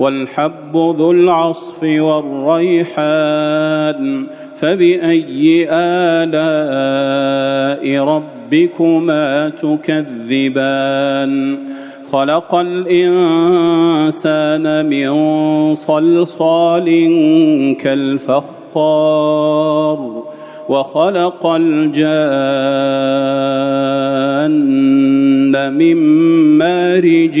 والحب ذو العصف والريحان فبأي آلاء ربكما تكذبان؟ خلق الإنسان من صلصال كالفخار وخلق الجان من مارج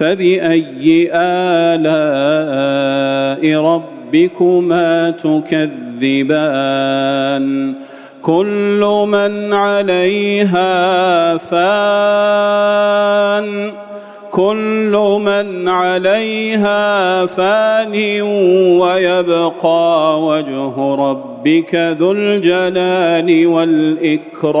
فبأي آلاء ربكما تكذبان؟ كل من عليها فان. كل من عليها فان ويبقى وجه ربك ذو الجلال والإكرام.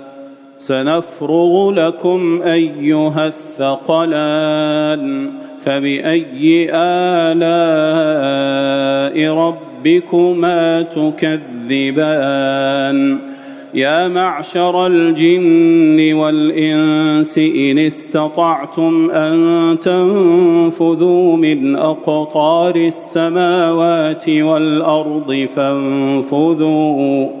سنفرغ لكم أيها الثقلان فبأي آلاء ربكما تكذبان؟ يا معشر الجن والإنس إن استطعتم أن تنفذوا من أقطار السماوات والأرض فانفذوا.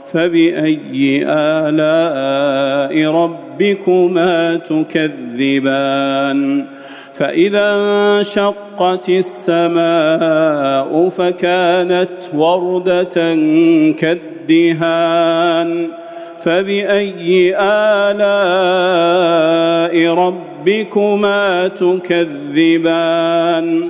فبأي آلاء ربكما تكذبان؟ فإذا انشقت السماء فكانت وردة كالدهان. فبأي آلاء ربكما تكذبان؟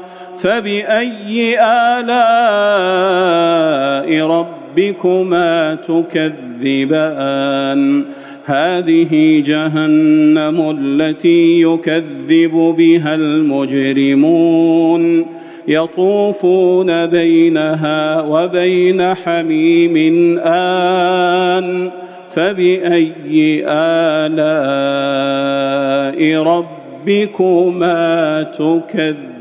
فبأي آلاء ربكما تكذبان؟ هذه جهنم التي يكذب بها المجرمون. يطوفون بينها وبين حميم آن. فبأي آلاء ربكما تكذبان؟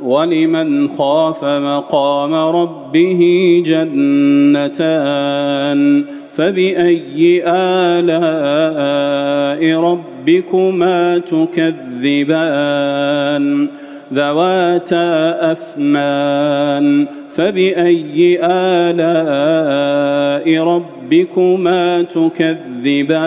ولمن خاف مقام ربه جنتان فبأي آلاء ربكما تكذبان ذواتا أفنان فبأي آلاء ربكما تكذبان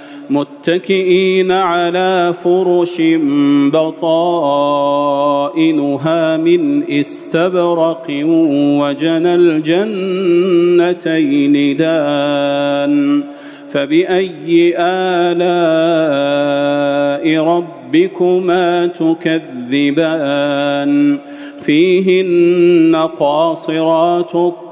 متكئين على فرش بطائنها من استبرق وجنى الجنتين دان فبأي آلاء ربكما تكذبان؟ فيهن قاصرات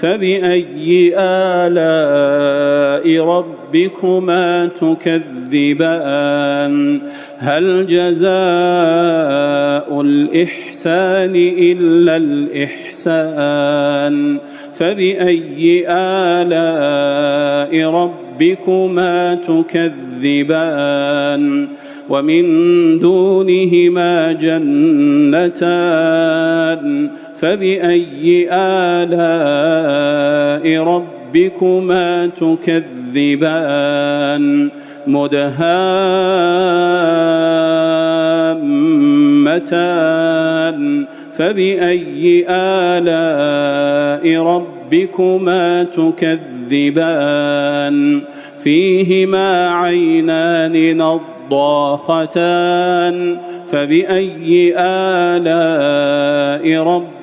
فبأي آلاء ربكما تكذبان؟ هل جزاء الإحسان إلا الإحسان؟ فبأي آلاء ربكما تكذبان؟ ومن دونهما جنتان. فبأي آلاء ربكما تكذبان؟ مدهامتان. فبأي آلاء ربكما تكذبان؟ فيهما عينان نضاختان. فبأي آلاء ربكما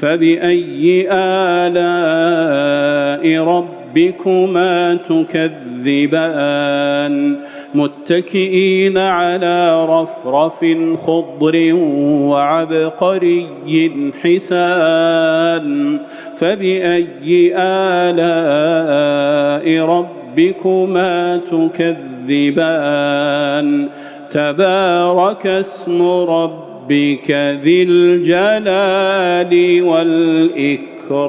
فبأي آلاء ربكما تكذبان؟ متكئين على رفرف خضر وعبقري حسان. فبأي آلاء ربكما تكذبان؟ تبارك اسم ربك ذي الجلال والإكرام.